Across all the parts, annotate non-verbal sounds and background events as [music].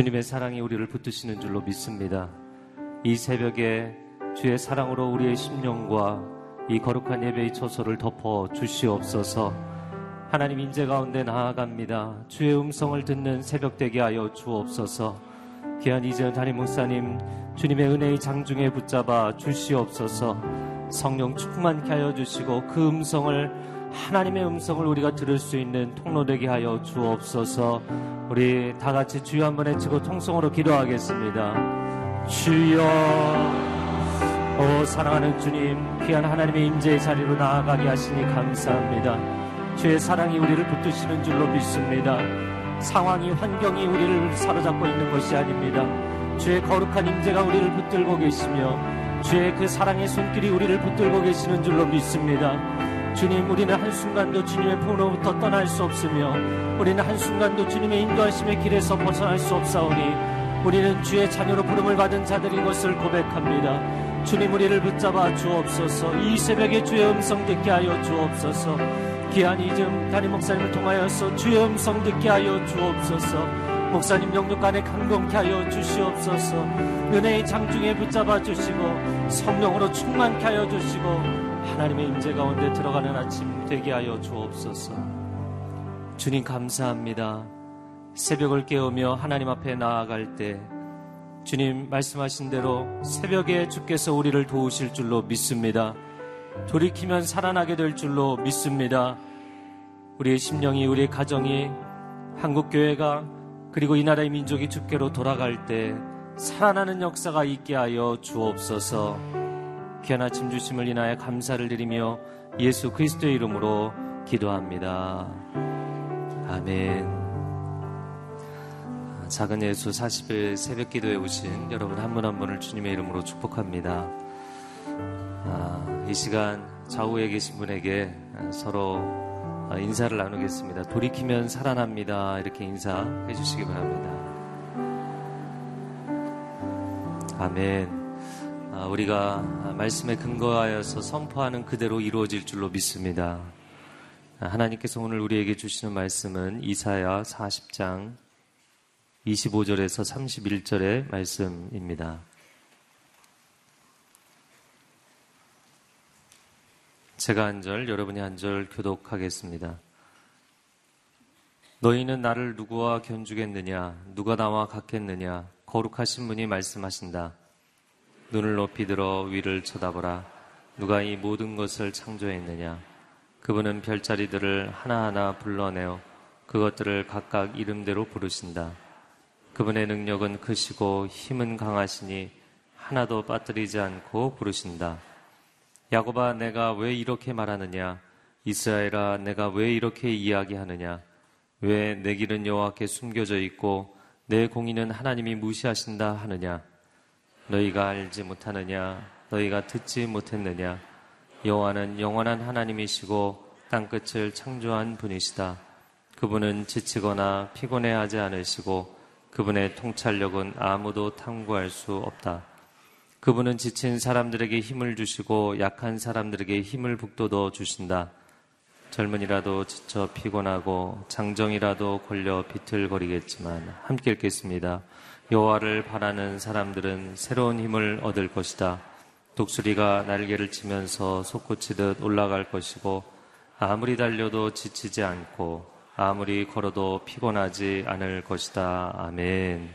주님의 사랑이 우리를 붙드시는 줄로 믿습니다. 이 새벽에 주의 사랑으로 우리의 심령과 이 거룩한 예배의 초소를 덮어 주시옵소서. 하나님 인재 가운데 나아갑니다. 주의 음성을 듣는 새벽 되게 하여 주옵소서. 귀한 이재현 담임 목사님 주님의 은혜의 장중에 붙잡아 주시옵소서. 성령 충만케 하여 주시고 그 음성을 하나님의 음성을 우리가 들을 수 있는 통로 되게 하여 주옵소서. 우리 다 같이 주여 한번 외치고 통성으로 기도하겠습니다. 주여, 오 사랑하는 주님, 귀한 하나님의 임재의 자리로 나아가게 하시니 감사합니다. 주의 사랑이 우리를 붙드시는 줄로 믿습니다. 상황이 환경이 우리를 사로잡고 있는 것이 아닙니다. 주의 거룩한 임재가 우리를 붙들고 계시며 주의 그 사랑의 손길이 우리를 붙들고 계시는 줄로 믿습니다. 주님, 우리는 한순간도 주님의 품으로부터 떠날 수 없으며, 우리는 한순간도 주님의 인도하심의 길에서 벗어날 수 없사오니, 우리는 주의 자녀로 부름을 받은 자들인 것을 고백합니다. 주님, 우리를 붙잡아 주옵소서, 이 새벽에 주의 음성 듣게 하여 주옵소서, 귀한 이즘 담임 목사님을 통하여서 주의 음성 듣게 하여 주옵소서, 목사님 영육 간에 강건케 하여 주시옵소서, 은혜의 장중에 붙잡아 주시고, 성령으로 충만케 하여 주시고, 하나님의 임재 가운데 들어가는 아침 되게 하여 주옵소서. 주님 감사합니다. 새벽을 깨우며 하나님 앞에 나아갈 때 주님 말씀하신 대로 새벽에 주께서 우리를 도우실 줄로 믿습니다. 돌이키면 살아나게 될 줄로 믿습니다. 우리의 심령이 우리의 가정이 한국 교회가 그리고 이 나라의 민족이 주께로 돌아갈 때 살아나는 역사가 있게 하여 주옵소서. 귀한 아침 주심을 인하여 감사를 드리며 예수 그리스도의 이름으로 기도합니다. 아멘. 작은 예수 40일 새벽 기도에 오신 여러분 한분한 분을 주님의 이름으로 축복합니다. 아, 이 시간 좌우에 계신 분에게 서로 인사를 나누겠습니다. 돌이키면 살아납니다. 이렇게 인사해 주시기 바랍니다. 아멘. 아, 우리가 말씀에 근거하여서 선포하는 그대로 이루어질 줄로 믿습니다. 아, 하나님께서 오늘 우리에게 주시는 말씀은 이사야 40장 25절에서 31절의 말씀입니다. 제가 한 절, 여러분이 한 절 교독하겠습니다. 너희는 나를 누구와 견주겠느냐? 누가 나와 같겠느냐? 거룩하신 분이 말씀하신다. 눈을 높이 들어 위를 쳐다보라. 누가 이 모든 것을 창조했느냐? 그분은 별자리들을 하나하나 불러내어 그것들을 각각 이름대로 부르신다. 그분의 능력은 크시고 힘은 강하시니 하나도 빠뜨리지 않고 부르신다. 야곱아, 내가 왜 이렇게 말하느냐? 이스라엘아, 내가 왜 이렇게 이야기하느냐? 왜 내 길은 여호와께 숨겨져 있고 내 공의는 하나님이 무시하신다 하느냐? 너희가 알지 못하느냐? 너희가 듣지 못했느냐? 여호와는 영원한 하나님이시고 땅 끝을 창조한 분이시다. 그분은 지치거나 피곤해하지 않으시고 그분의 통찰력은 아무도 탐구할 수 없다. 그분은 지친 사람들에게 힘을 주시고 약한 사람들에게 힘을 북돋워 주신다. 젊은이라도 지쳐 피곤하고 장정이라도 걸려 비틀거리겠지만 함께 읽겠습니다. 여호와를 바라는 사람들은 새로운 힘을 얻을 것이다. 독수리가 날개를 치면서 솟구치듯 올라갈 것이고 아무리 달려도 지치지 않고 아무리 걸어도 피곤하지 않을 것이다. 아멘.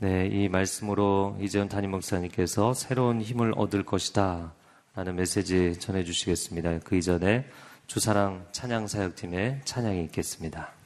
네, 이 말씀으로 이재현 담임 목사님께서 새로운 힘을 얻을 것이다. 라는 메시지 전해주시겠습니다. 그 이전에 주사랑 찬양 사역팀의 찬양이 있겠습니다.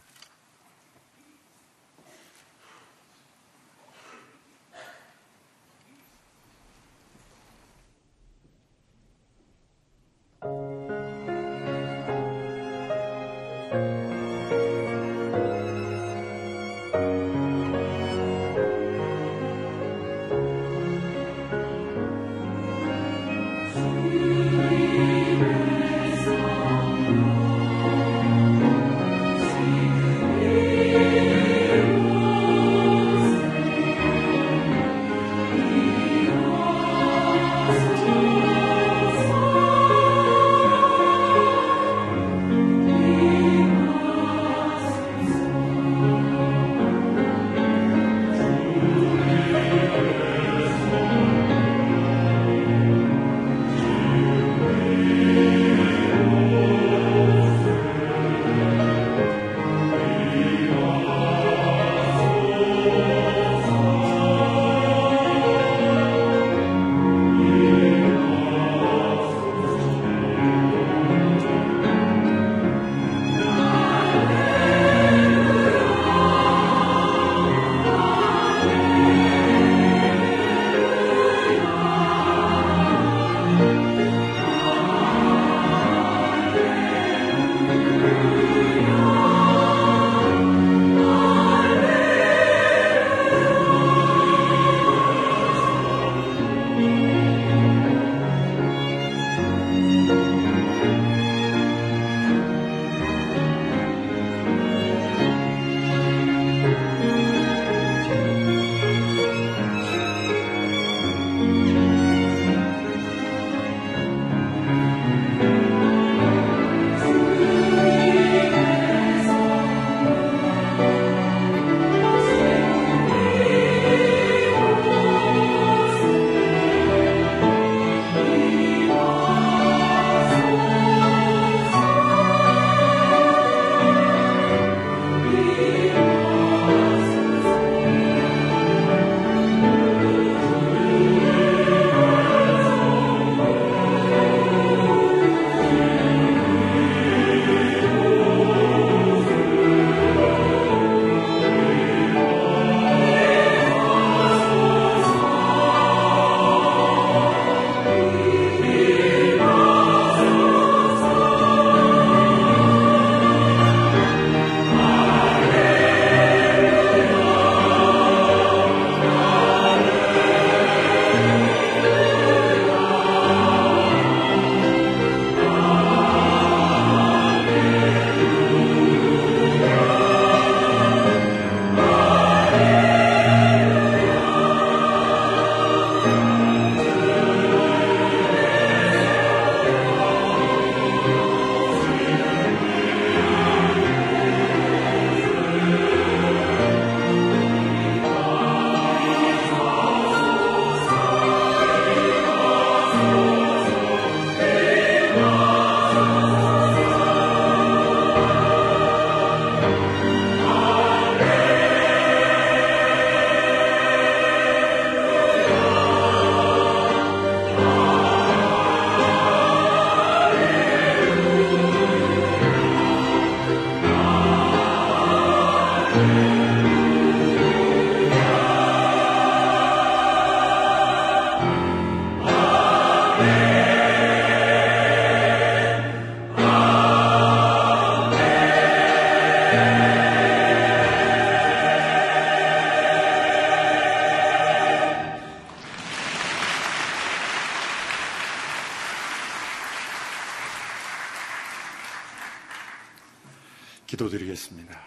기도드리겠습니다.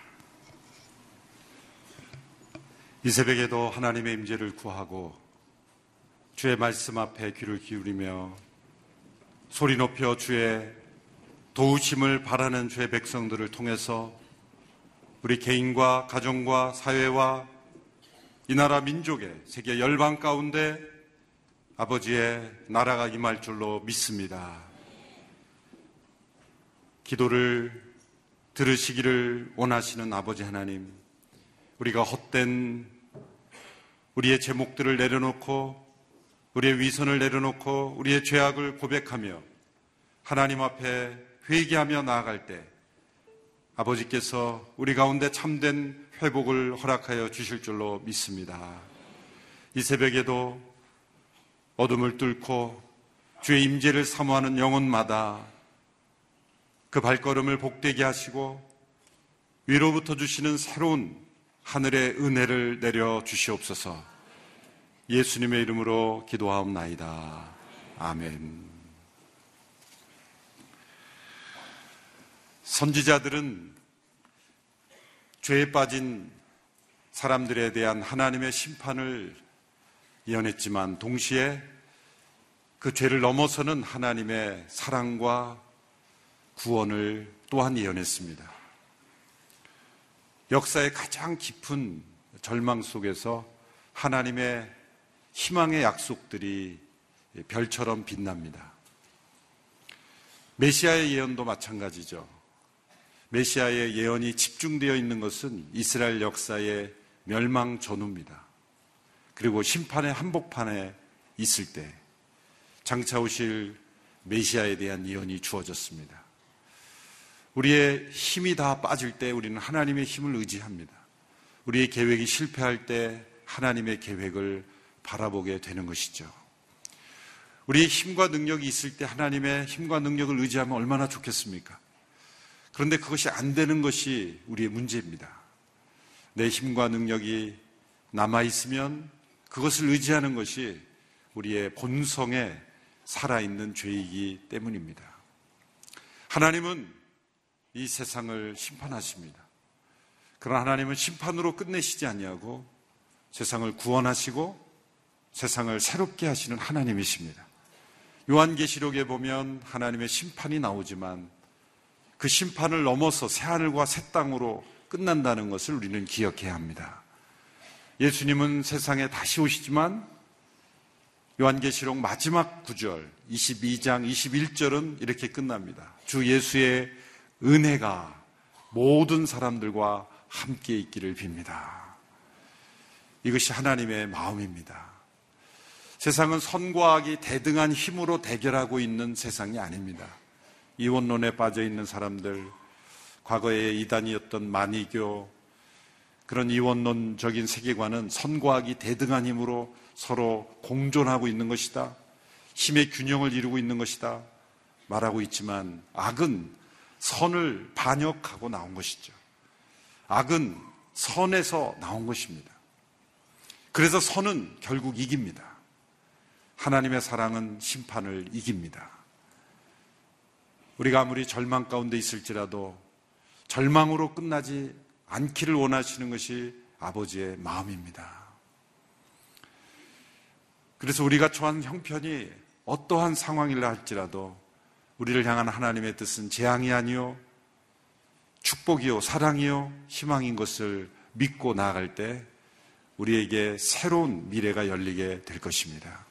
이 새벽에도 하나님의 임재를 구하고 주의 말씀 앞에 귀를 기울이며 소리 높여 주의 도우심을 바라는 주의 백성들을 통해서 우리 개인과 가정과 사회와 이 나라 민족의 세계 열방 가운데 아버지의 나라가 임할 줄로 믿습니다. 기도를 들으시기를 원하시는 아버지 하나님, 우리가 헛된 우리의 제목들을 내려놓고 우리의 위선을 내려놓고 우리의 죄악을 고백하며 하나님 앞에 회개하며 나아갈 때 아버지께서 우리 가운데 참된 회복을 허락하여 주실 줄로 믿습니다. 이 새벽에도 어둠을 뚫고 주의 임재를 사모하는 영혼마다 그 발걸음을 복되게 하시고 위로부터 주시는 새로운 하늘의 은혜를 내려 주시옵소서. 예수님의 이름으로 기도하옵나이다. 아멘. 선지자들은 죄에 빠진 사람들에 대한 하나님의 심판을 예언했지만 동시에 그 죄를 넘어서는 하나님의 사랑과 구원을 또한 예언했습니다. 역사의 가장 깊은 절망 속에서 하나님의 희망의 약속들이 별처럼 빛납니다. 메시아의 예언도 마찬가지죠. 메시아의 예언이 집중되어 있는 것은 이스라엘 역사의 멸망 전후입니다. 그리고 심판의 한복판에 있을 때 장차 오실 메시아에 대한 예언이 주어졌습니다. 우리의 힘이 다 빠질 때 우리는 하나님의 힘을 의지합니다. 우리의 계획이 실패할 때 하나님의 계획을 바라보게 되는 것이죠. 우리의 힘과 능력이 있을 때 하나님의 힘과 능력을 의지하면 얼마나 좋겠습니까? 그런데 그것이 안 되는 것이 우리의 문제입니다. 내 힘과 능력이 남아있으면 그것을 의지하는 것이 우리의 본성에 살아있는 죄이기 때문입니다. 하나님은 이 세상을 심판하십니다. 그러나 하나님은 심판으로 끝내시지 아니하고 세상을 구원하시고 세상을 새롭게 하시는 하나님이십니다. 요한계시록에 보면 하나님의 심판이 나오지만 그 심판을 넘어서 새하늘과 새 땅으로 끝난다는 것을 우리는 기억해야 합니다. 예수님은 세상에 다시 오시지만 요한계시록 마지막 구절 22장 21절은 이렇게 끝납니다. 주 예수의 은혜가 모든 사람들과 함께 있기를 빕니다. 이것이 하나님의 마음입니다. 세상은 선과 악이 대등한 힘으로 대결하고 있는 세상이 아닙니다. 이원론에 빠져 있는 사람들, 과거에 이단이었던 만이교, 그런 이원론적인 세계관은 선과 악이 대등한 힘으로 서로 공존하고 있는 것이다. 힘의 균형을 이루고 있는 것이다. 말하고 있지만 악은 선을 반역하고 나온 것이죠. 악은 선에서 나온 것입니다. 그래서 선은 결국 이깁니다. 하나님의 사랑은 심판을 이깁니다. 우리가 아무리 절망 가운데 있을지라도 절망으로 끝나지 않기를 원하시는 것이 아버지의 마음입니다. 그래서 우리가 처한 형편이 어떠한 상황이라 할지라도 우리를 향한 하나님의 뜻은 재앙이 아니요 축복이요 사랑이요 희망인 것을 믿고 나아갈 때 우리에게 새로운 미래가 열리게 될 것입니다.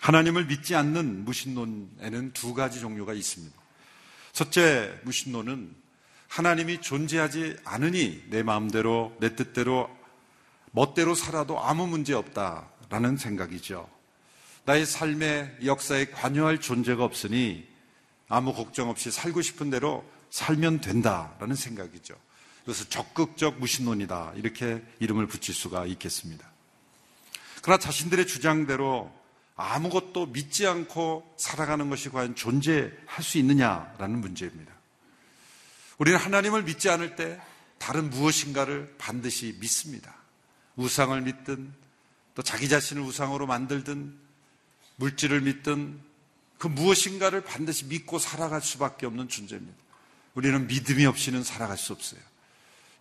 하나님을 믿지 않는 무신론에는 두 가지 종류가 있습니다. 첫째 무신론은 하나님이 존재하지 않으니 내 마음대로 내 뜻대로 멋대로 살아도 아무 문제 없다라는 생각이죠. 나의 삶의 역사에 관여할 존재가 없으니 아무 걱정 없이 살고 싶은 대로 살면 된다라는 생각이죠. 그래서 적극적 무신론이다 이렇게 이름을 붙일 수가 있겠습니다. 그러나 자신들의 주장대로 아무것도 믿지 않고 살아가는 것이 과연 존재할 수 있느냐라는 문제입니다. 우리는 하나님을 믿지 않을 때 다른 무엇인가를 반드시 믿습니다. 우상을 믿든 또 자기 자신을 우상으로 만들든 물질을 믿든 그 무엇인가를 반드시 믿고 살아갈 수밖에 없는 존재입니다. 우리는 믿음이 없이는 살아갈 수 없어요.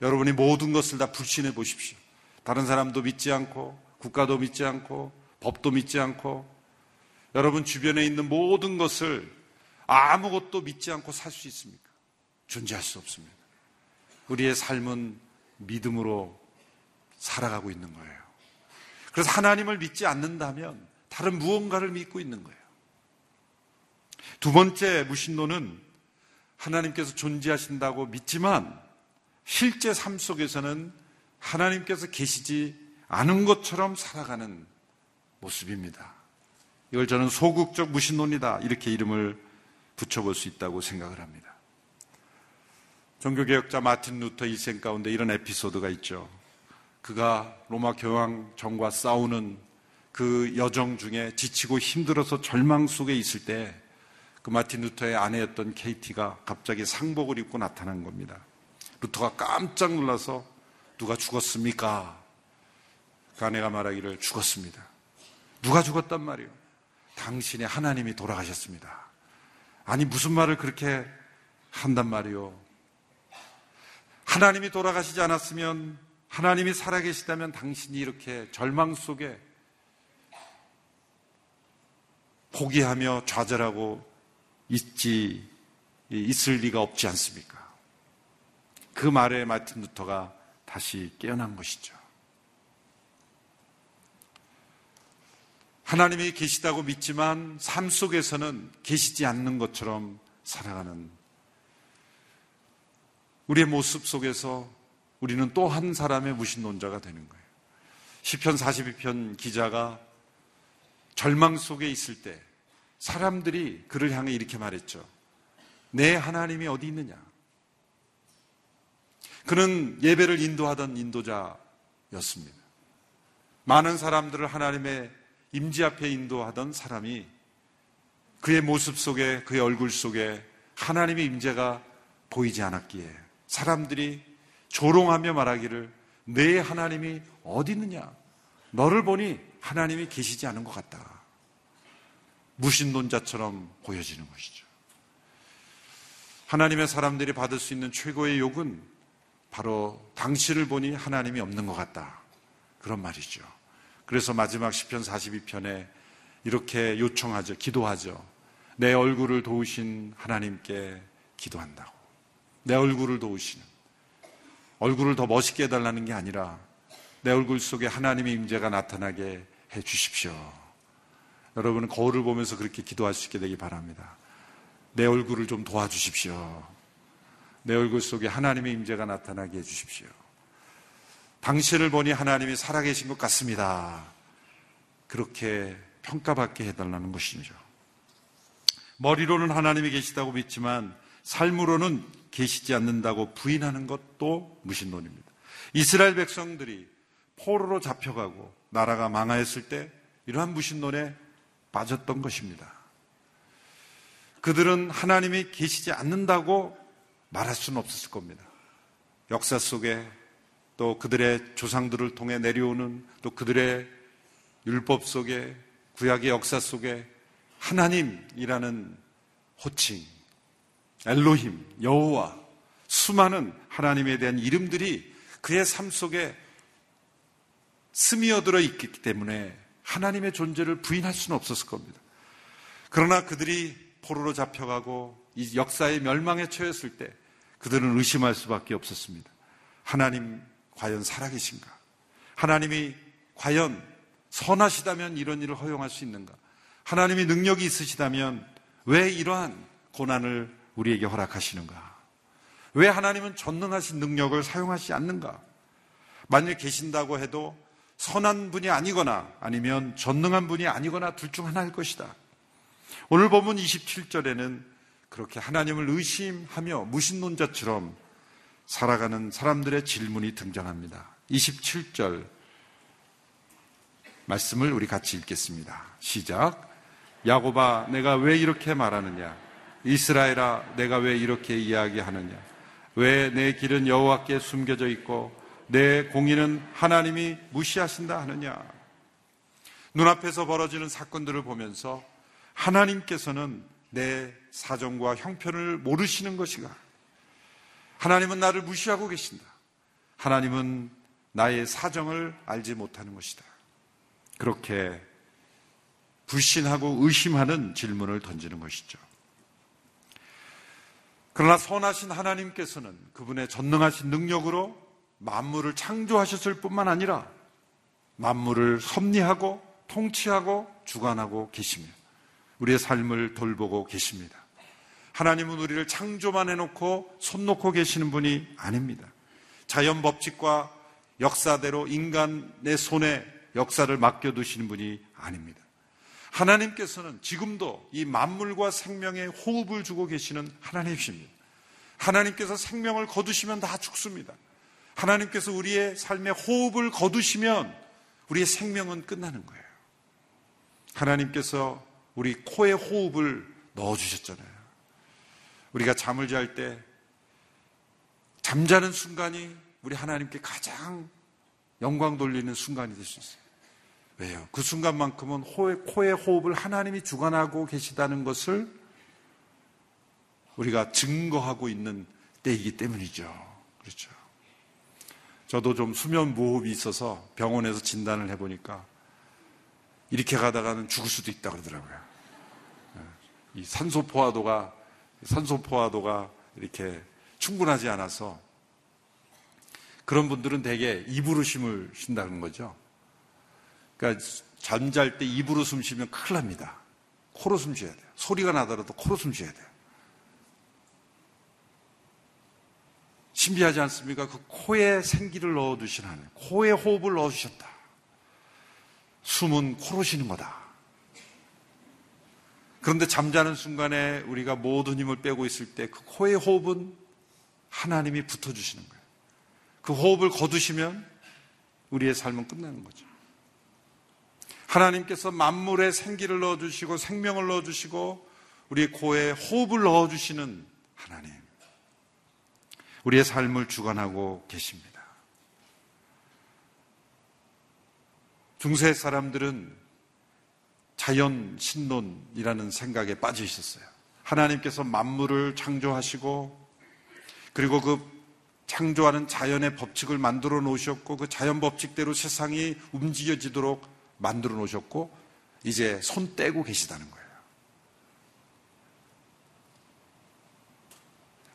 여러분이 모든 것을 다 불신해 보십시오. 다른 사람도 믿지 않고, 국가도 믿지 않고, 법도 믿지 않고, 여러분 주변에 있는 모든 것을 아무것도 믿지 않고 살 수 있습니까? 존재할 수 없습니다. 우리의 삶은 믿음으로 살아가고 있는 거예요. 그래서 하나님을 믿지 않는다면 다른 무언가를 믿고 있는 거예요. 두 번째 무신론은 하나님께서 존재하신다고 믿지만 실제 삶 속에서는 하나님께서 계시지 않은 것처럼 살아가는 모습입니다. 이걸 저는 소극적 무신론이다 이렇게 이름을 붙여볼 수 있다고 생각을 합니다. 종교개혁자 마틴 루터 일생 가운데 이런 에피소드가 있죠. 그가 로마 교황 정과 싸우는 그 여정 중에 지치고 힘들어서 절망 속에 있을 때 그 마틴 루터의 아내였던 케이티가 갑자기 상복을 입고 나타난 겁니다. 루터가 깜짝 놀라서 누가 죽었습니까? 그 아내가 말하기를 죽었습니다. 누가 죽었단 말이요? 당신의 하나님이 돌아가셨습니다. 아니 무슨 말을 그렇게 한단 말이요? 하나님이 돌아가시지 않았으면 하나님이 살아계시다면 당신이 이렇게 절망 속에 포기하며 좌절하고 있지 있을 리가 없지 않습니까? 그 말에 마틴 루터가 다시 깨어난 것이죠. 하나님이 계시다고 믿지만 삶 속에서는 계시지 않는 것처럼 살아가는 우리의 모습 속에서 우리는 또 한 사람의 무신론자가 되는 거예요. 시편 42편 기자가 절망 속에 있을 때 사람들이 그를 향해 이렇게 말했죠. 내 하나님이 어디 있느냐? 그는 예배를 인도하던 인도자였습니다. 많은 사람들을 하나님의 임지 앞에 인도하던 사람이 그의 모습 속에 그의 얼굴 속에 하나님의 임재가 보이지 않았기에 사람들이 조롱하며 말하기를 내 하나님이 어디 있느냐? 너를 보니 하나님이 계시지 않은 것 같다. 무신론자처럼 보여지는 것이죠. 하나님의 사람들이 받을 수 있는 최고의 욕은 바로 당신을 보니 하나님이 없는 것 같다. 그런 말이죠. 그래서 마지막 시편 42편에 이렇게 요청하죠. 기도하죠. 내 얼굴을 도우신 하나님께 기도한다고. 내 얼굴을 도우시는. 얼굴을 더 멋있게 해달라는 게 아니라 내 얼굴 속에 하나님의 임재가 나타나게 해 주십시오. 여러분은 거울을 보면서 그렇게 기도할 수 있게 되기 바랍니다. 내 얼굴을 좀 도와주십시오. 내 얼굴 속에 하나님의 임재가 나타나게 해 주십시오. 당신을 보니 하나님이 살아계신 것 같습니다. 그렇게 평가받게 해달라는 것이죠. 머리로는 하나님이 계시다고 믿지만 삶으로는 계시지 않는다고 부인하는 것도 무신론입니다. 이스라엘 백성들이 포로로 잡혀가고 나라가 망하였을 때 이러한 무신론에 빠졌던 것입니다. 그들은 하나님이 계시지 않는다고 말할 수는 없었을 겁니다. 역사 속에 또 그들의 조상들을 통해 내려오는 또 그들의 율법 속에 구약의 역사 속에 하나님이라는 호칭, 엘로힘, 여호와, 수많은 하나님에 대한 이름들이 그의 삶 속에 스미어들어 있기 때문에 하나님의 존재를 부인할 수는 없었을 겁니다. 그러나 그들이 포로로 잡혀가고 이 역사의 멸망에 처했을 때 그들은 의심할 수밖에 없었습니다. 하나님 과연 살아계신가? 하나님이 과연 선하시다면 이런 일을 허용할 수 있는가? 하나님이 능력이 있으시다면 왜 이러한 고난을 우리에게 허락하시는가? 왜 하나님은 전능하신 능력을 사용하지 않는가? 만일 계신다고 해도 선한 분이 아니거나 아니면 전능한 분이 아니거나 둘 중 하나일 것이다. 오늘 보면 27절에는 그렇게 하나님을 의심하며 무신론자처럼 살아가는 사람들의 질문이 등장합니다. 27절 말씀을 우리 같이 읽겠습니다. 시작. 야고바, 내가 왜 이렇게 말하느냐? 이스라엘아, 내가 왜 이렇게 이야기하느냐? 왜 내 길은 여호와께 숨겨져 있고 내 공의는 하나님이 무시하신다 하느냐? 눈앞에서 벌어지는 사건들을 보면서 하나님께서는 내 사정과 형편을 모르시는 것이가 하나님은 나를 무시하고 계신다. 하나님은 나의 사정을 알지 못하는 것이다. 그렇게 불신하고 의심하는 질문을 던지는 것이죠. 그러나 선하신 하나님께서는 그분의 전능하신 능력으로 만물을 창조하셨을 뿐만 아니라 만물을 섭리하고 통치하고 주관하고 계시며 우리의 삶을 돌보고 계십니다. 하나님은 우리를 창조만 해놓고 손 놓고 계시는 분이 아닙니다. 자연 법칙과 역사대로 인간의 손에 역사를 맡겨두시는 분이 아닙니다. 하나님께서는 지금도 이 만물과 생명에 호흡을 주고 계시는 하나님이십니다. 하나님께서 생명을 거두시면 다 죽습니다. 하나님께서 우리의 삶에 호흡을 거두시면 우리의 생명은 끝나는 거예요. 하나님께서 우리 코에 호흡을 넣어주셨잖아요. 우리가 잠을 잘 때 잠자는 순간이 우리 하나님께 가장 영광 돌리는 순간이 될 수 있어요. 왜요? 그 순간만큼은 코의 호흡을 하나님이 주관하고 계시다는 것을 우리가 증거하고 있는 때이기 때문이죠. 그렇죠. 저도 좀 수면 무호흡이 있어서 병원에서 진단을 해보니까 이렇게 가다가는 죽을 수도 있다 그러더라고요. 이 산소 포화도가 산소 포화도가 이렇게 충분하지 않아서 그런 분들은 대개 입으로 숨을 쉰다는 거죠. 그러니까 잠잘 때 입으로 숨 쉬면 큰일 납니다. 코로 숨 쉬어야 돼요. 소리가 나더라도 코로 숨 쉬어야 돼요. 신비하지 않습니까? 그 코에 생기를 넣어두신 하나님, 코에 호흡을 넣어주셨다. 숨은 코로 쉬는 거다. 그런데 잠자는 순간에 우리가 모든 힘을 빼고 있을 때 그 코의 호흡은 하나님이 붙어주시는 거예요. 그 호흡을 거두시면 우리의 삶은 끝나는 거죠. 하나님께서 만물에 생기를 넣어주시고 생명을 넣어주시고 우리의 코에 호흡을 넣어주시는 하나님. 우리의 삶을 주관하고 계십니다. 중세 사람들은 자연 신론이라는 생각에 빠져 있었어요. 하나님께서 만물을 창조하시고 그리고 그 창조하는 자연의 법칙을 만들어 놓으셨고 그 자연 법칙대로 세상이 움직여지도록 만들어 놓으셨고 이제 손 떼고 계시다는 거예요.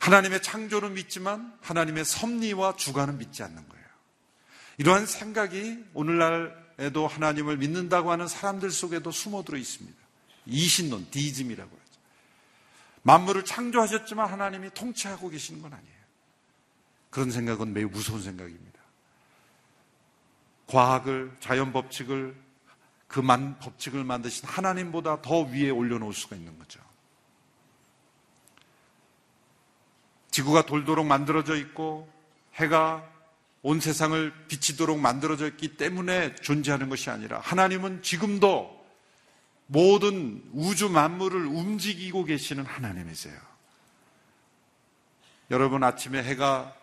하나님의 창조는 믿지만 하나님의 섭리와 주관은 믿지 않는 거예요. 이러한 생각이 오늘날에도 하나님을 믿는다고 하는 사람들 속에도 숨어들어 있습니다. 이신론, 디즘이라고 하죠. 만물을 창조하셨지만 하나님이 통치하고 계시는 건 아니에요. 그런 생각은 매우 무서운 생각입니다. 과학을, 자연 법칙을, 그 만, 법칙을 만드신 하나님보다 더 위에 올려놓을 수가 있는 거죠. 지구가 돌도록 만들어져 있고 해가 온 세상을 비치도록 만들어져 있기 때문에 존재하는 것이 아니라 하나님은 지금도 모든 우주 만물을 움직이고 계시는 하나님이세요. 여러분 아침에 해가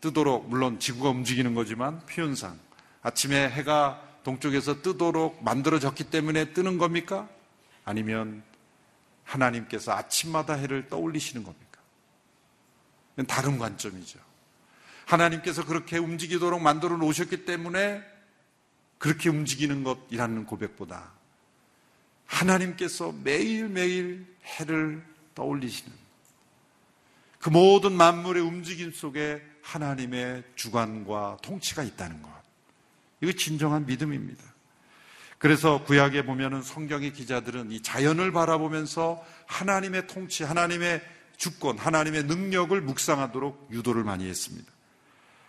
뜨도록 물론 지구가 움직이는 거지만 표현상 아침에 해가 동쪽에서 뜨도록 만들어졌기 때문에 뜨는 겁니까? 아니면 하나님께서 아침마다 해를 떠올리시는 겁니까? 다른 관점이죠. 하나님께서 그렇게 움직이도록 만들어 놓으셨기 때문에 그렇게 움직이는 것이라는 고백보다 하나님께서 매일매일 해를 떠올리시는 그 모든 만물의 움직임 속에 하나님의 주관과 통치가 있다는 것. 이거 진정한 믿음입니다. 그래서 구약에 보면은 성경의 기자들은 이 자연을 바라보면서 하나님의 통치, 하나님의 주권, 하나님의 능력을 묵상하도록 유도를 많이 했습니다.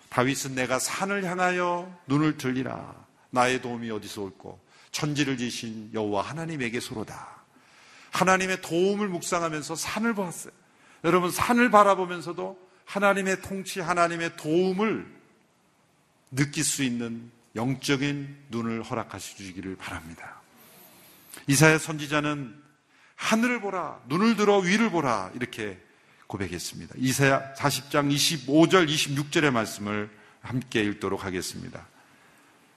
다윗은 내가 산을 향하여 눈을 들리라. 나의 도움이 어디서 올고 천지를 지신 여호와 하나님에게서로다. 하나님의 도움을 묵상하면서 산을 보았어요. 여러분 산을 바라보면서도 하나님의 통치, 하나님의 도움을 느낄 수 있는 영적인 눈을 허락하시기를 바랍니다. 이사야 선지자는 하늘을 보라, 눈을 들어 위를 보라 이렇게 고백했습니다. 이사야 40장 25절, 26절의 말씀을 함께 읽도록 하겠습니다.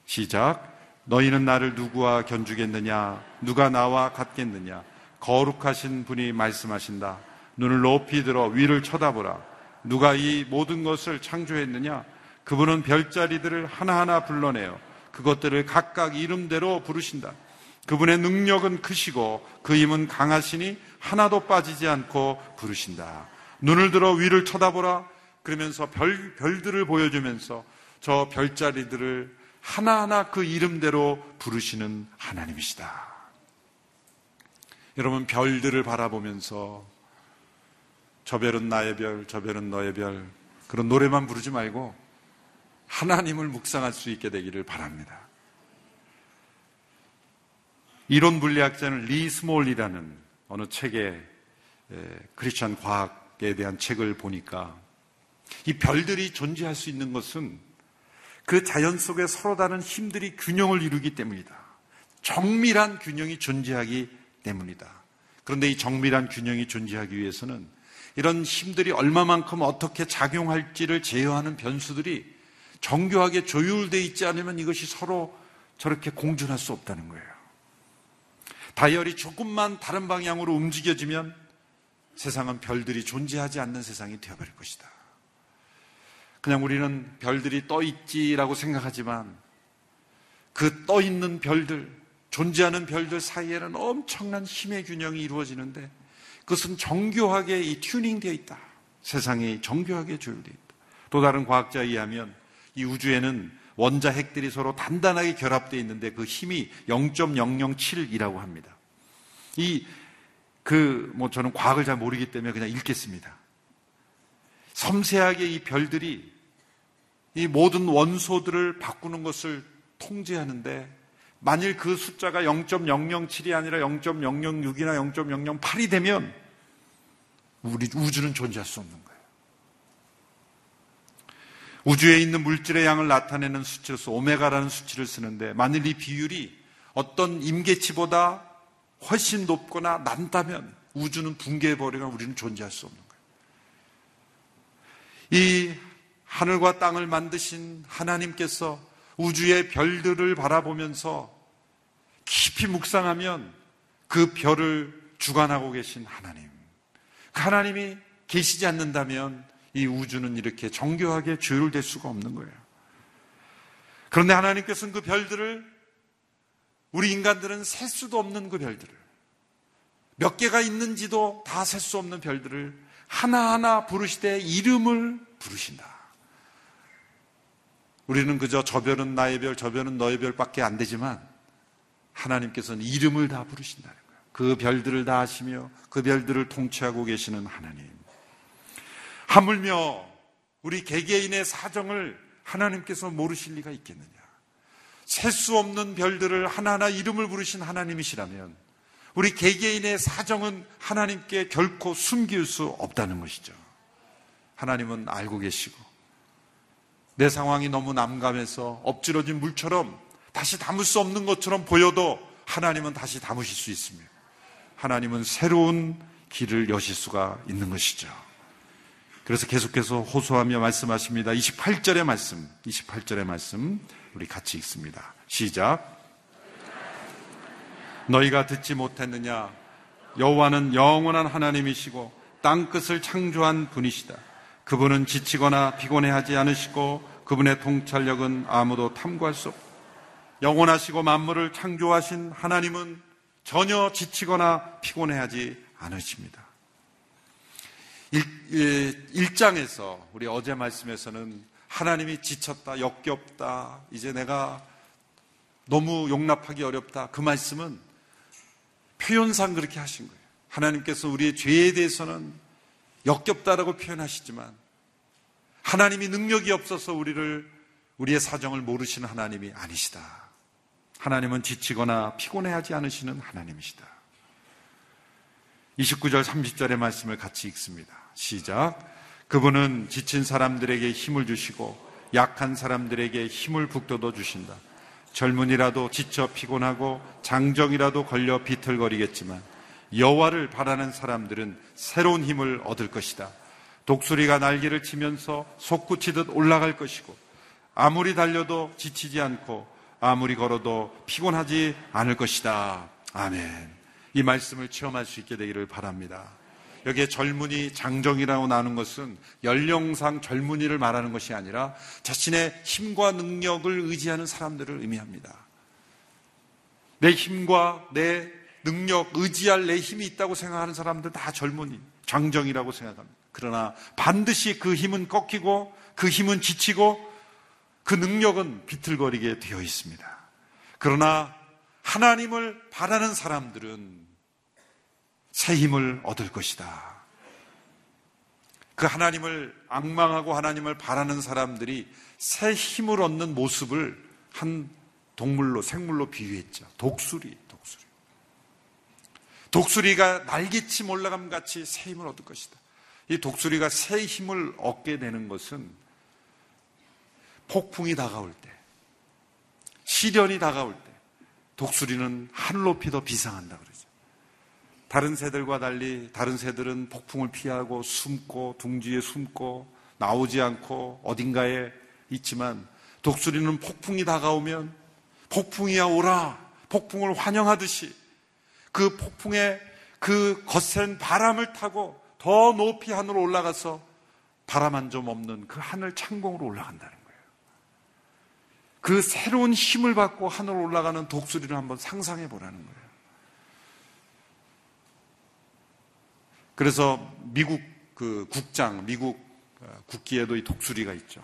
시작. 너희는 나를 누구와 견주겠느냐? 누가 나와 같겠느냐? 거룩하신 분이 말씀하신다. 눈을 높이 들어 위를 쳐다보라. 누가 이 모든 것을 창조했느냐? 그분은 별자리들을 하나하나 불러내요. 그것들을 각각 이름대로 부르신다. 그분의 능력은 크시고 그 힘은 강하시니 하나도 빠지지 않고 부르신다. 눈을 들어 위를 쳐다보라. 그러면서 별, 별들을 보여주면서 저 별자리들을 하나하나 그 이름대로 부르시는 하나님이시다. 여러분, 별들을 바라보면서 저 별은 나의 별, 저 별은 너의 별, 그런 노래만 부르지 말고 하나님을 묵상할 수 있게 되기를 바랍니다. 이론 물리학자는 리 스몰린이라는 어느 책에 크리스천 과학에 대한 책을 보니까 이 별들이 존재할 수 있는 것은 그 자연 속에 서로 다른 힘들이 균형을 이루기 때문이다. 정밀한 균형이 존재하기 때문이다. 그런데 이 정밀한 균형이 존재하기 위해서는 이런 힘들이 얼마만큼 어떻게 작용할지를 제어하는 변수들이 정교하게 조율되어 있지 않으면 이것이 서로 저렇게 공존할 수 없다는 거예요. 다이얼이 조금만 다른 방향으로 움직여지면 세상은 별들이 존재하지 않는 세상이 되어버릴 것이다. 그냥 우리는 별들이 떠 있지라고 생각하지만 그 떠 있는 별들, 존재하는 별들 사이에는 엄청난 힘의 균형이 이루어지는데 그것은 정교하게 이 튜닝되어 있다. 세상이 정교하게 조율되어 있다. 또 다른 과학자에 의하면 이 우주에는 원자 핵들이 서로 단단하게 결합되어 있는데 그 힘이 0.007이라고 합니다. 이, 그, 뭐 저는 과학을 잘 모르기 때문에 그냥 읽겠습니다. 섬세하게 이 별들이 이 모든 원소들을 바꾸는 것을 통제하는데 만일 그 숫자가 0.007이 아니라 0.006이나 0.008이 되면 우리 우주는 존재할 수 없는 거예요. 우주에 있는 물질의 양을 나타내는 수치로서 오메가라는 수치를 쓰는데 만일 이 비율이 어떤 임계치보다 훨씬 높거나 낮다면 우주는 붕괴해버리거나 우리는 존재할 수 없는 거예요. 이 하늘과 땅을 만드신 하나님께서 우주의 별들을 바라보면서 깊이 묵상하면 그 별을 주관하고 계신 하나님. 그 하나님이 계시지 않는다면 이 우주는 이렇게 정교하게 조율될 수가 없는 거예요. 그런데 하나님께서는 그 별들을 우리 인간들은 셀 수도 없는 그 별들을 몇 개가 있는지도 다 셀 수 없는 별들을 하나하나 부르시되 이름을 부르신다. 우리는 그저 저 별은 나의 별, 저 별은 너의 별밖에 안 되지만 하나님께서는 이름을 다 부르신다는 거예요. 그 별들을 다 아시며 그 별들을 통치하고 계시는 하나님. 하물며 우리 개개인의 사정을 하나님께서 모르실 리가 있겠느냐. 셀 수 없는 별들을 하나하나 이름을 부르신 하나님이시라면 우리 개개인의 사정은 하나님께 결코 숨길 수 없다는 것이죠. 하나님은 알고 계시고 내 상황이 너무 남감해서 엎질러진 물처럼 다시 담을 수 없는 것처럼 보여도 하나님은 다시 담으실 수 있습니다. 하나님은 새로운 길을 여실 수가 있는 것이죠. 그래서 계속해서 호소하며 말씀하십니다. 28절의 말씀, 28절의 말씀 우리 같이 읽습니다. 시작. 너희가 듣지 못했느냐? 여호와는 영원한 하나님이시고 땅 끝을 창조한 분이시다. 그분은 지치거나 피곤해하지 않으시고 그분의 통찰력은 아무도 탐구할 수 없다. 영원하시고 만물을 창조하신 하나님은 전혀 지치거나 피곤해하지 않으십니다. 1, 장에서 우리 어제 말씀에서는 하나님이 지쳤다, 역겹다, 이제 내가 너무 용납하기 어렵다. 그 말씀은 표현상 그렇게 하신 거예요. 하나님께서 우리의 죄에 대해서는 역겹다라고 표현하시지만 하나님이 능력이 없어서 우리를 우리의 사정을 모르시는 하나님이 아니시다. 하나님은 지치거나 피곤해하지 않으시는 하나님이시다. 29절 30절의 말씀을 같이 읽습니다. 시작. 그분은 지친 사람들에게 힘을 주시고 약한 사람들에게 힘을 북돋워 주신다. 젊은이라도 지쳐 피곤하고 장정이라도 걸려 비틀거리겠지만 여호와를 바라는 사람들은 새로운 힘을 얻을 것이다. 독수리가 날개를 치면서 솟구치듯 올라갈 것이고 아무리 달려도 지치지 않고 아무리 걸어도 피곤하지 않을 것이다. 아멘. 이 말씀을 체험할 수 있게 되기를 바랍니다. 여기에 젊은이 장정이라고 나오는 것은 연령상 젊은이를 말하는 것이 아니라 자신의 힘과 능력을 의지하는 사람들을 의미합니다. 내 힘과 내 능력, 의지할 내 힘이 있다고 생각하는 사람들 다 젊은이, 장정이라고 생각합니다. 그러나 반드시 그 힘은 꺾이고 그 힘은 지치고 그 능력은 비틀거리게 되어 있습니다. 그러나 하나님을 바라는 사람들은 새 힘을 얻을 것이다. 그 하나님을 악망하고 하나님을 바라는 사람들이 새 힘을 얻는 모습을 한 동물로, 생물로 비유했죠. 독수리, 독수리. 독수리가 날개치 올라감 같이 새 힘을 얻을 것이다. 이 독수리가 새 힘을 얻게 되는 것은 폭풍이 다가올 때, 시련이 다가올 때, 독수리는 하늘 높이 더 비상한다 그러죠. 다른 새들과 달리 다른 새들은 폭풍을 피하고 숨고 둥지에 숨고 나오지 않고 어딘가에 있지만 독수리는 폭풍이 다가오면 폭풍이야 오라 폭풍을 환영하듯이 그 폭풍에 그 거센 바람을 타고 더 높이 하늘로 올라가서 바람 한 점 없는 그 하늘 창공으로 올라간다는. 그 새로운 힘을 받고 하늘로 올라가는 독수리를 한번 상상해 보라는 거예요. 그래서 미국 그 국장, 미국 어, 국기에도 이 독수리가 있죠.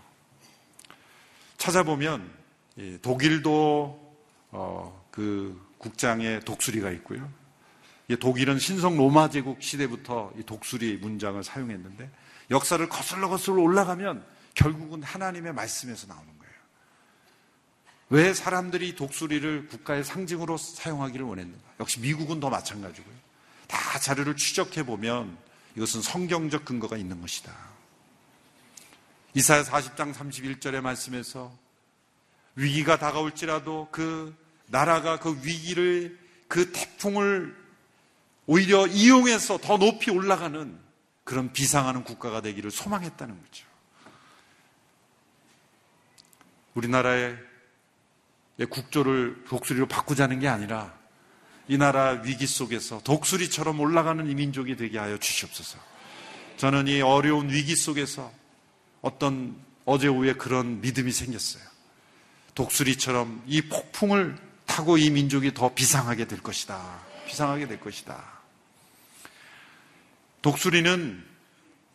찾아보면 독일도 어, 그 국장에 독수리가 있고요. 독일은 신성 로마 제국 시대부터 이 독수리 문장을 사용했는데 역사를 거슬러 거슬러 올라가면 결국은 하나님의 말씀에서 나오는 거예요. 왜 사람들이 독수리를 국가의 상징으로 사용하기를 원했는가? 역시 미국은 더 마찬가지고요. 다 자료를 추적해 보면 이것은 성경적 근거가 있는 것이다. 이사야 40장 31절의 말씀에서 위기가 다가올지라도 그 나라가 그 위기를 그 태풍을 오히려 이용해서 더 높이 올라가는 그런 비상하는 국가가 되기를 소망했다는 거죠. 우리나라의 국조를 독수리로 바꾸자는 게 아니라 이 나라 위기 속에서 독수리처럼 올라가는 이 민족이 되게 하여 주시옵소서. 저는 이 어려운 위기 속에서 어떤 어제 오후에 그런 믿음이 생겼어요. 독수리처럼 이 폭풍을 타고 이 민족이 더 비상하게 될 것이다. 비상하게 될 것이다. 독수리는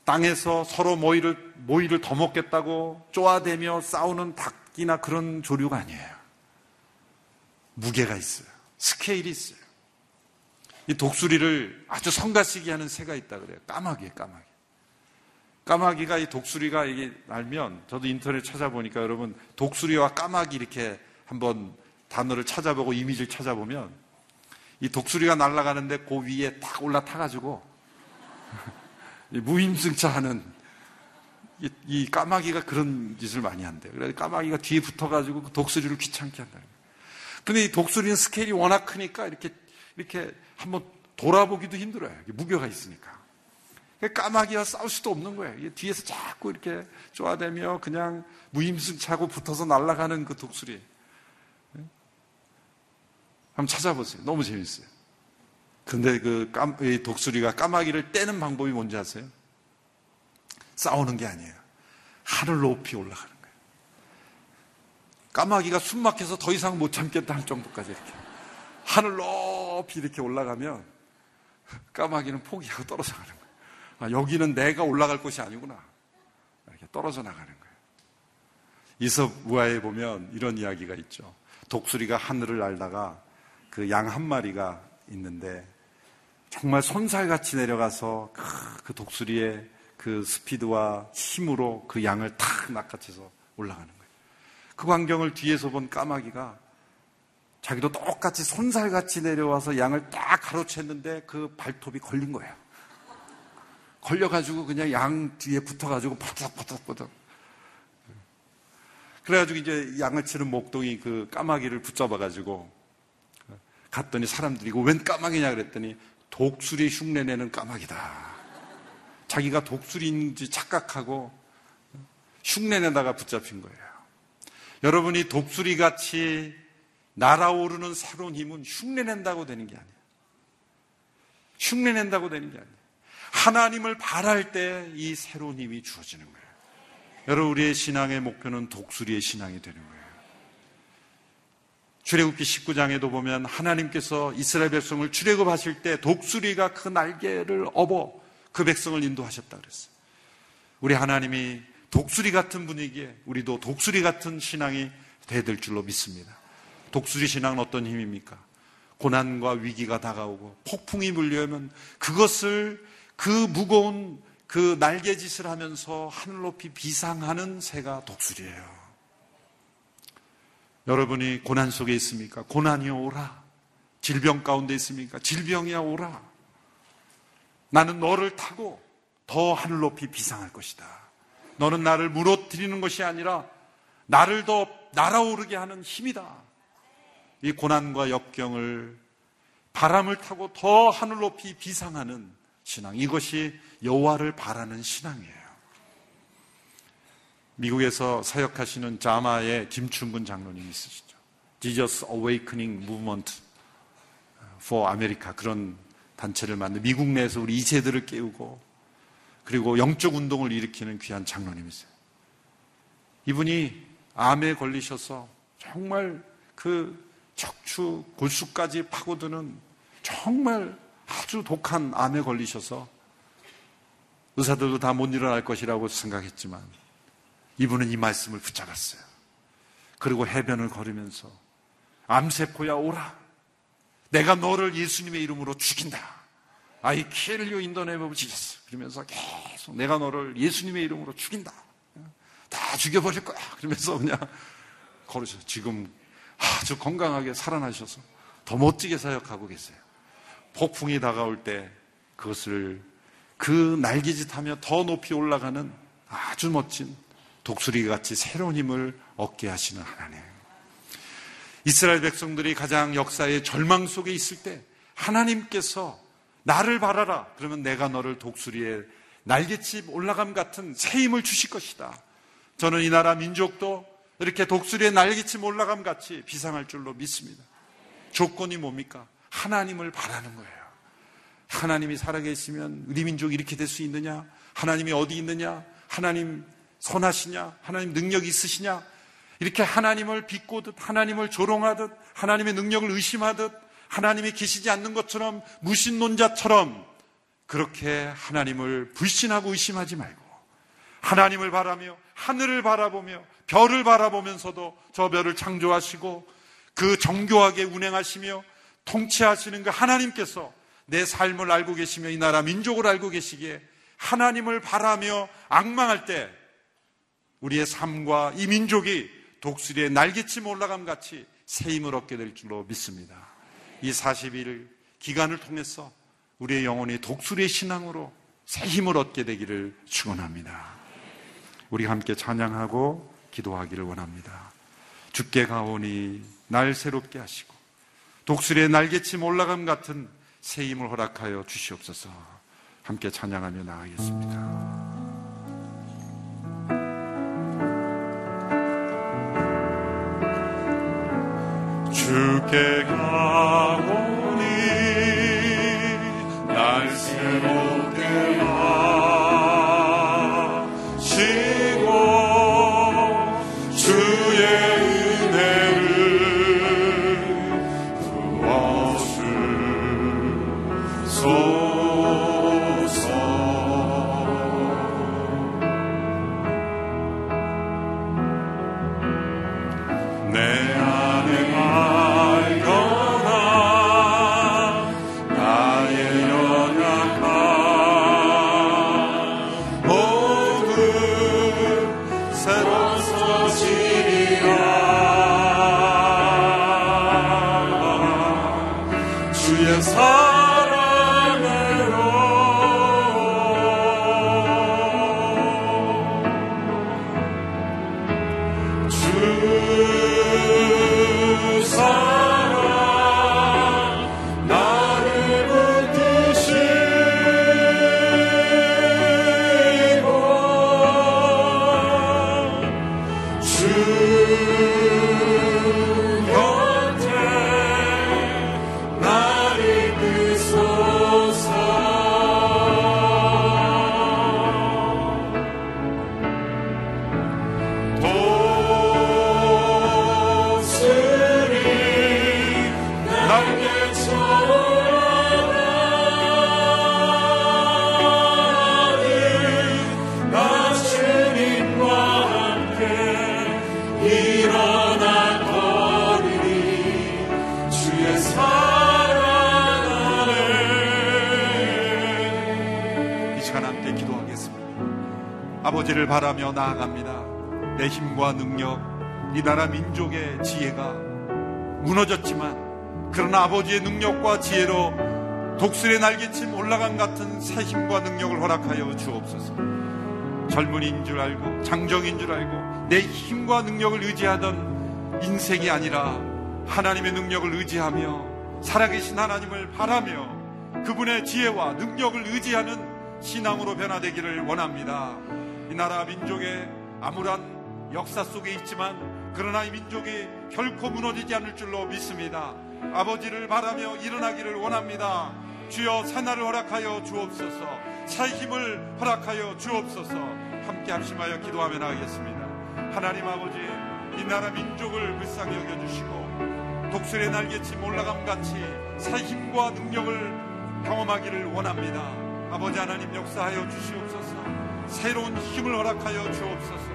땅에서 서로 모이를, 모이를 더 먹겠다고 쪼아대며 싸우는 닭이나 그런 조류가 아니에요. 무게가 있어요. 스케일이 있어요. 이 독수리를 아주 성가시게 하는 새가 있다 그래요. 까마귀에 까마귀. 까마귀가 이 독수리가 이게 날면 저도 인터넷 찾아보니까 여러분 독수리와 까마귀 이렇게 한번 단어를 찾아보고 이미지를 찾아보면 이 독수리가 날아가는데 그 위에 딱 올라타가지고 [laughs] 무임승차하는 이, 이, 까마귀가 그런 짓을 많이 한대요. 그래서 까마귀가 뒤에 붙어가지고 그 독수리를 귀찮게 한다는 거예요. 근데 이 독수리는 스케일이 워낙 크니까 이렇게, 이렇게 한번 돌아보기도 힘들어요. 무게가 있으니까. 까마귀와 싸울 수도 없는 거예요. 뒤에서 자꾸 이렇게 쪼아대며 그냥 무임승차고 붙어서 날아가는 그 독수리. 한번 찾아보세요. 너무 재밌어요. 근데 그 깜, 독수리가 까마귀를 떼는 방법이 뭔지 아세요? 싸우는 게 아니에요. 하늘 높이 올라가는. 까마귀가 숨 막혀서 더 이상 못 참겠다 할 정도까지 이렇게. 하늘 높이 이렇게 올라가면 까마귀는 포기하고 떨어져 가는 거예요. 아, 여기는 내가 올라갈 곳이 아니구나. 이렇게 떨어져 나가는 거예요. 이섭 우화에 보면 이런 이야기가 있죠. 독수리가 하늘을 날다가 그 양 한 마리가 있는데 정말 손살같이 내려가서 그, 그 독수리의 그 스피드와 힘으로 그 양을 탁 낚아채서 올라가는 거예요. 그 광경을 뒤에서 본 까마귀가 자기도 똑같이 손살같이 내려와서 양을 딱 가로챘는데 그 발톱이 걸린 거예요. 걸려가지고 그냥 양 뒤에 붙어가지고 버덕버덕버덕. 그래가지고 이제 양을 치는 목동이 그 까마귀를 붙잡아가지고 갔더니 사람들이 이거 웬 까마귀냐 그랬더니 독수리 흉내내는 까마귀다. 자기가 독수리인지 착각하고 흉내내다가 붙잡힌 거예요. 여러분이 독수리 같이 날아오르는 새로운 힘은 흉내낸다고 되는 게 아니에요. 흉내낸다고 되는 게 아니에요. 하나님을 바랄 때 이 새로운 힘이 주어지는 거예요. 여러분, 우리의 신앙의 목표는 독수리의 신앙이 되는 거예요. 출애굽기 19장에도 보면 하나님께서 이스라엘 백성을 출애굽하실 때 독수리가 그 날개를 업어 그 백성을 인도하셨다 그랬어요. 우리 하나님이 독수리 같은 분위기에 우리도 독수리 같은 신앙이 돼야 될 줄로 믿습니다. 독수리 신앙은 어떤 힘입니까? 고난과 위기가 다가오고 폭풍이 물려오면 그것을 그 무거운 그 날개짓을 하면서 하늘 높이 비상하는 새가 독수리예요. 여러분이 고난 속에 있습니까? 고난이 오라. 질병 가운데 있습니까? 질병이야 오라. 나는 너를 타고 더 하늘 높이 비상할 것이다. 너는 나를 무너뜨리는 것이 아니라 나를 더 날아오르게 하는 힘이다. 이 고난과 역경을 바람을 타고 더 하늘 높이 비상하는 신앙. 이것이 여호와를 바라는 신앙이에요. 미국에서 사역하시는 자마의 김춘근 장로님 있으시죠. Jesus Awakening Movement for America 그런 단체를 만든 미국 내에서 우리 이세들을 깨우고 그리고 영적 운동을 일으키는 귀한 장로님이세요. 이분이 암에 걸리셔서 정말 그 척추 골수까지 파고드는 정말 아주 독한 암에 걸리셔서 의사들도 다 못 일어날 것이라고 생각했지만 이분은 이 말씀을 붙잡았어요. 그리고 해변을 걸으면서 암세포야 오라. 내가 너를 예수님의 이름으로 죽인다. 아이 킬류 인도네버브 지졌어. 그러면서 계속 내가 너를 예수님의 이름으로 죽인다. 다 죽여버릴 거야. 그러면서 그냥 걸으셔. 지금 아주 건강하게 살아나셔서 더 멋지게 사역하고 계세요. 폭풍이 다가올 때 그것을 그 날개짓하며 더 높이 올라가는 아주 멋진 독수리 같이 새로운 힘을 얻게 하시는 하나님. 이스라엘 백성들이 가장 역사의 절망 속에 있을 때 하나님께서 나를 바라라. 그러면 내가 너를 독수리에 날개칩 올라감 같은 새 힘을 주실 것이다. 저는 이 나라 민족도 이렇게 독수리에 날개칩 올라감 같이 비상할 줄로 믿습니다. 조건이 뭡니까? 하나님을 바라는 거예요. 하나님이 살아계시면 우리 민족이 이렇게 될 수 있느냐? 하나님이 어디 있느냐? 하나님 선하시냐? 하나님 능력이 있으시냐? 이렇게 하나님을 비꼬듯, 하나님을 조롱하듯, 하나님의 능력을 의심하듯, 하나님이 계시지 않는 것처럼 무신론자처럼 그렇게 하나님을 불신하고 의심하지 말고 하나님을 바라며 하늘을 바라보며 별을 바라보면서도 저 별을 창조하시고 그 정교하게 운행하시며 통치하시는 그 하나님께서 내 삶을 알고 계시며 이 나라 민족을 알고 계시기에 하나님을 바라며 악망할 때 우리의 삶과 이 민족이 독수리의 날개침 올라감 같이 새 힘을 얻게 될 줄로 믿습니다. 이 40일 기간을 통해서 우리의 영혼이 독수리의 신앙으로 새 힘을 얻게 되기를 축원합니다. 우리 함께 찬양하고 기도하기를 원합니다. 죽게 가오니 날 새롭게 하시고 독수리의 날개침 올라감 같은 새 힘을 허락하여 주시옵소서. 함께 찬양하며 나가겠습니다. 주께 가오니 날 새롭게 하 바라며 나아갑니다. 내 힘과 능력, 이 나라 민족의 지혜가 무너졌지만 그러나 아버지의 능력과 지혜로 독수리의 날개침 올라간 같은 새 힘과 능력을 허락하여 주옵소서. 젊은이인 줄 알고 장정인 줄 알고 내 힘과 능력을 의지하던 인생이 아니라 하나님의 능력을 의지하며 살아계신 하나님을 바라며 그분의 지혜와 능력을 의지하는 신앙으로 변화되기를 원합니다. 이 나라 민족의 암울한 역사 속에 있지만 그러나 이 민족이 결코 무너지지 않을 줄로 믿습니다. 아버지를 바라며 일어나기를 원합니다. 주여 새날을 허락하여 주옵소서. 새 힘을 허락하여 주옵소서. 함께 합심하여 기도하며 나가겠습니다. 하나님 아버지 이 나라 민족을 불쌍히 여겨주시고 독수리의 날개침 올라감 같이 새 힘과 능력을 경험하기를 원합니다. 아버지 하나님 역사하여 주시옵소서. 새로운 힘을 허락하여 주옵소서.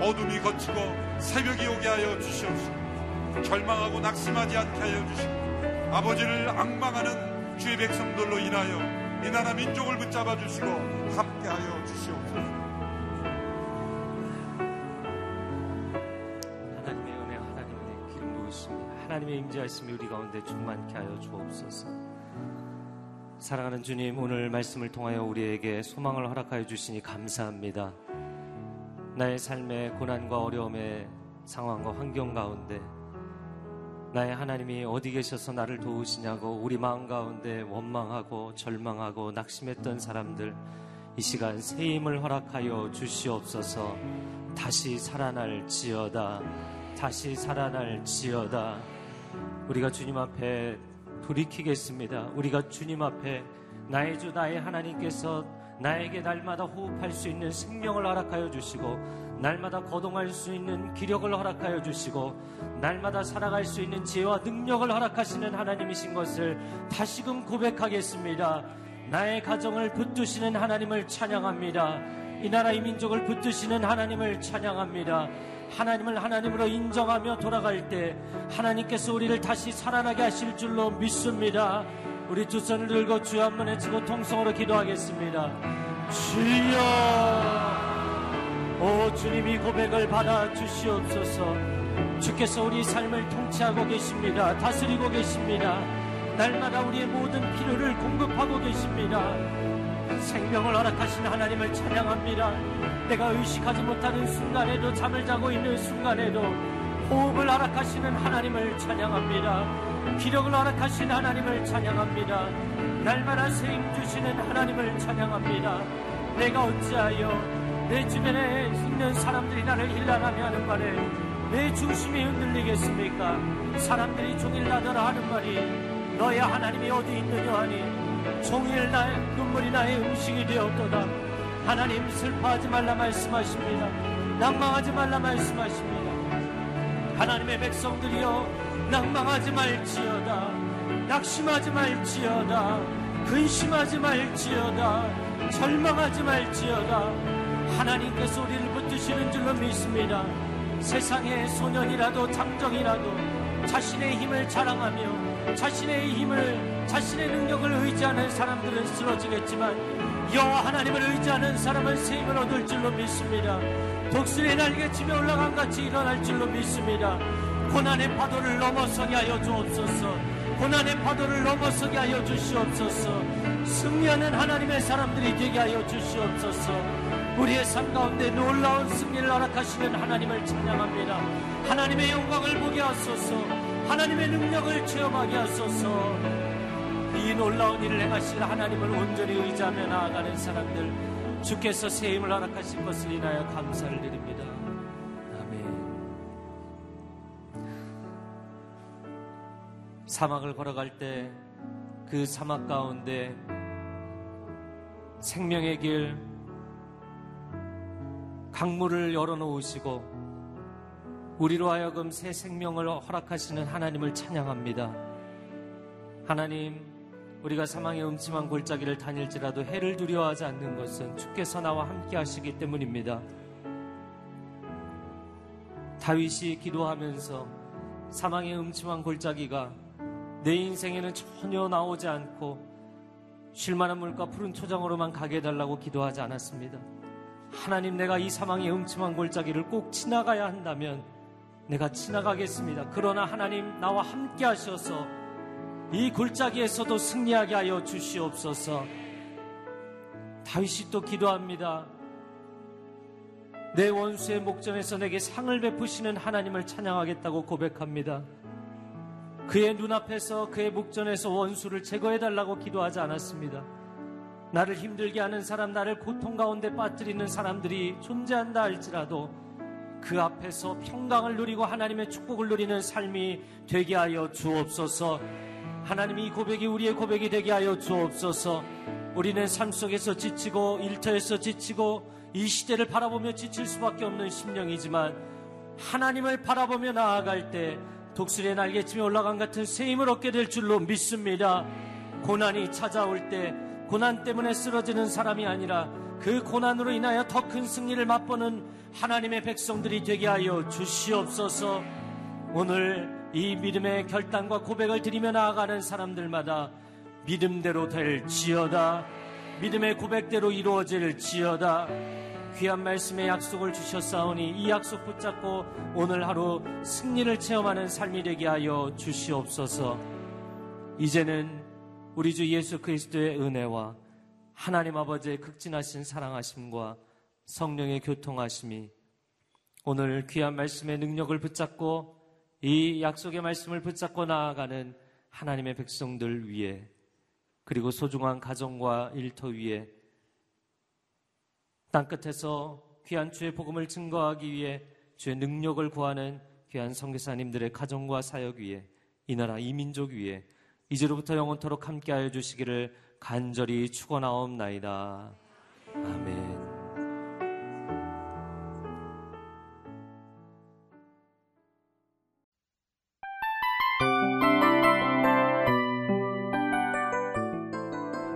어둠이 거치고 새벽이 오게 하여 주시옵소서. 절망하고 낙심하지 않게 하여 주시고 아버지를 악망하는 주의 백성들로 인하여 이 나라 민족을 붙잡아 주시고 함께 하여 주시옵소서. 하나님의 은혜, 하나님의 기름 부으심이 하나님의 임재하심이 우리 가운데 충만케 하여 주옵소서. 사랑하는 주님, 오늘 말씀을 통하여 우리에게 소망을 허락하여 주시니 감사합니다. 나의 삶의 고난과 어려움의 상황과 환경 가운데 나의 하나님이 어디 계셔서 나를 도우시냐고 우리 마음 가운데 원망하고 절망하고 낙심했던 사람들 이 시간 새 힘을 허락하여 주시옵소서. 다시 살아날 지어다. 다시 살아날 지어다. 우리가 주님 앞에 돌이키겠습니다 우리가 주님 앞에 나의 주 나의 하나님께서 나에게 날마다 호흡할 수 있는 생명을 허락하여 주시고 날마다 거동할 수 있는 기력을 허락하여 주시고 날마다 살아갈 수 있는 지혜와 능력을 허락하시는 하나님이신 것을 다시금 고백하겠습니다. 나의 가정을 붙드시는 하나님을 찬양합니다. 이 나라 이 민족을 붙드시는 하나님을 찬양합니다. 하나님을 하나님으로 인정하며 돌아갈 때 하나님께서 우리를 다시 살아나게 하실 줄로 믿습니다. 우리 두 손을 들고 주여 한번 외치고 통성으로 기도하겠습니다. 주여, 오 주님이 고백을 받아 주시옵소서. 주께서 우리 삶을 통치하고 계십니다. 다스리고 계십니다. 날마다 우리의 모든 필요를 공급하고 계십니다. 생명을 허락하신 하나님을 찬양합니다. 내가 의식하지 못하는 순간에도 잠을 자고 있는 순간에도 호흡을 허락하시는 하나님을 찬양합니다. 기력을 허락하신 하나님을 찬양합니다. 날마다 세임 주시는 하나님을 찬양합니다. 내가 어찌하여 내 주변에 있는 사람들이 나를 힐난하며 하는 말에 내 중심이 흔들리겠습니까? 사람들이 종일 나더라 하는 말이 너의 하나님이 어디 있느냐 하니 종일 나의 눈물이 나의 음식이 되었도다. 하나님 슬퍼하지 말라 말씀하십니다. 낭망하지 말라 말씀하십니다. 하나님의 백성들이여 낭망하지 말지어다 낙심하지 말지어다 근심하지 말지어다 절망하지 말지어다 하나님께서 우리를 붙드시는 줄로 믿습니다 세상의 소년이라도 장정이라도 자신의 힘을 자랑하며 자신의 힘을 자신의 능력을 의지하는 사람들은 쓰러지겠지만 여호와 하나님을 의지하는 사람은 새 힘을 얻을 줄로 믿습니다 독수리 날개 치며 올라간 같이 일어날 줄로 믿습니다 고난의 파도를 넘어서게 하여 주옵소서. 고난의 파도를 넘어서게 하여 주시옵소서. 승리하는 하나님의 사람들이 되게 하여 주시옵소서. 우리의 삶 가운데 놀라운 승리를 허락하시는 하나님을 찬양합니다. 하나님의 영광을 보게 하소서. 하나님의 능력을 체험하게 하소서. 이 놀라운 일을 행하실 하나님을 온전히 의지하며 나아가는 사람들 주께서 새 힘을 허락하신 것을 인하여 감사를 드립니다. 사막을 걸어갈 때 그 사막 가운데 생명의 길, 강물을 열어놓으시고 우리로 하여금 새 생명을 허락하시는 하나님을 찬양합니다. 하나님, 우리가 사망의 음침한 골짜기를 다닐지라도 해를 두려워하지 않는 것은 주께서 나와 함께 하시기 때문입니다. 다윗이 기도하면서 사망의 음침한 골짜기가 내 인생에는 전혀 나오지 않고 쉴만한 물과 푸른 초장으로만 가게 해달라고 기도하지 않았습니다. 하나님 내가 이 사망의 음침한 골짜기를 꼭 지나가야 한다면 내가 지나가겠습니다. 그러나 하나님 나와 함께 하셔서 이 골짜기에서도 승리하게 하여 주시옵소서. 다윗이 또 기도합니다. 내 원수의 목전에서 내게 상을 베푸시는 하나님을 찬양하겠다고 고백합니다. 그의 눈앞에서 그의 목전에서 원수를 제거해달라고 기도하지 않았습니다. 나를 힘들게 하는 사람, 나를 고통 가운데 빠뜨리는 사람들이 존재한다 할지라도 그 앞에서 평강을 누리고 하나님의 축복을 누리는 삶이 되게 하여 주옵소서. 하나님 이 고백이 우리의 고백이 되게 하여 주옵소서. 우리는 삶 속에서 지치고 일터에서 지치고 이 시대를 바라보며 지칠 수밖에 없는 심령이지만 하나님을 바라보며 나아갈 때 독수리의 날개쯤에 올라간 같은 새 힘을 얻게 될 줄로 믿습니다. 고난이 찾아올 때 고난 때문에 쓰러지는 사람이 아니라 그 고난으로 인하여 더 큰 승리를 맛보는 하나님의 백성들이 되게 하여 주시옵소서. 오늘 이 믿음의 결단과 고백을 드리며 나아가는 사람들마다 믿음대로 될 지어다. 믿음의 고백대로 이루어질 지어다. 귀한 말씀의 약속을 주셨사오니 이 약속 붙잡고 오늘 하루 승리를 체험하는 삶이 되게 하여 주시옵소서. 이제는 우리 주 예수 그리스도의 은혜와 하나님 아버지의 극진하신 사랑하심과 성령의 교통하심이 오늘 귀한 말씀의 능력을 붙잡고 이 약속의 말씀을 붙잡고 나아가는 하나님의 백성들 위해 그리고 소중한 가정과 일터 위에 땅끝에서 귀한 주의 복음을 증거하기 위해 주의 능력을 구하는 귀한 성교사님들의 가정과 사역 위에 이 나라 이 민족 위에 이제로부터 영원토록 함께하여 주시기를 간절히 축원하옵나이다. 아멘.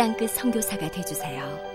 땅끝 성교사가 되주세요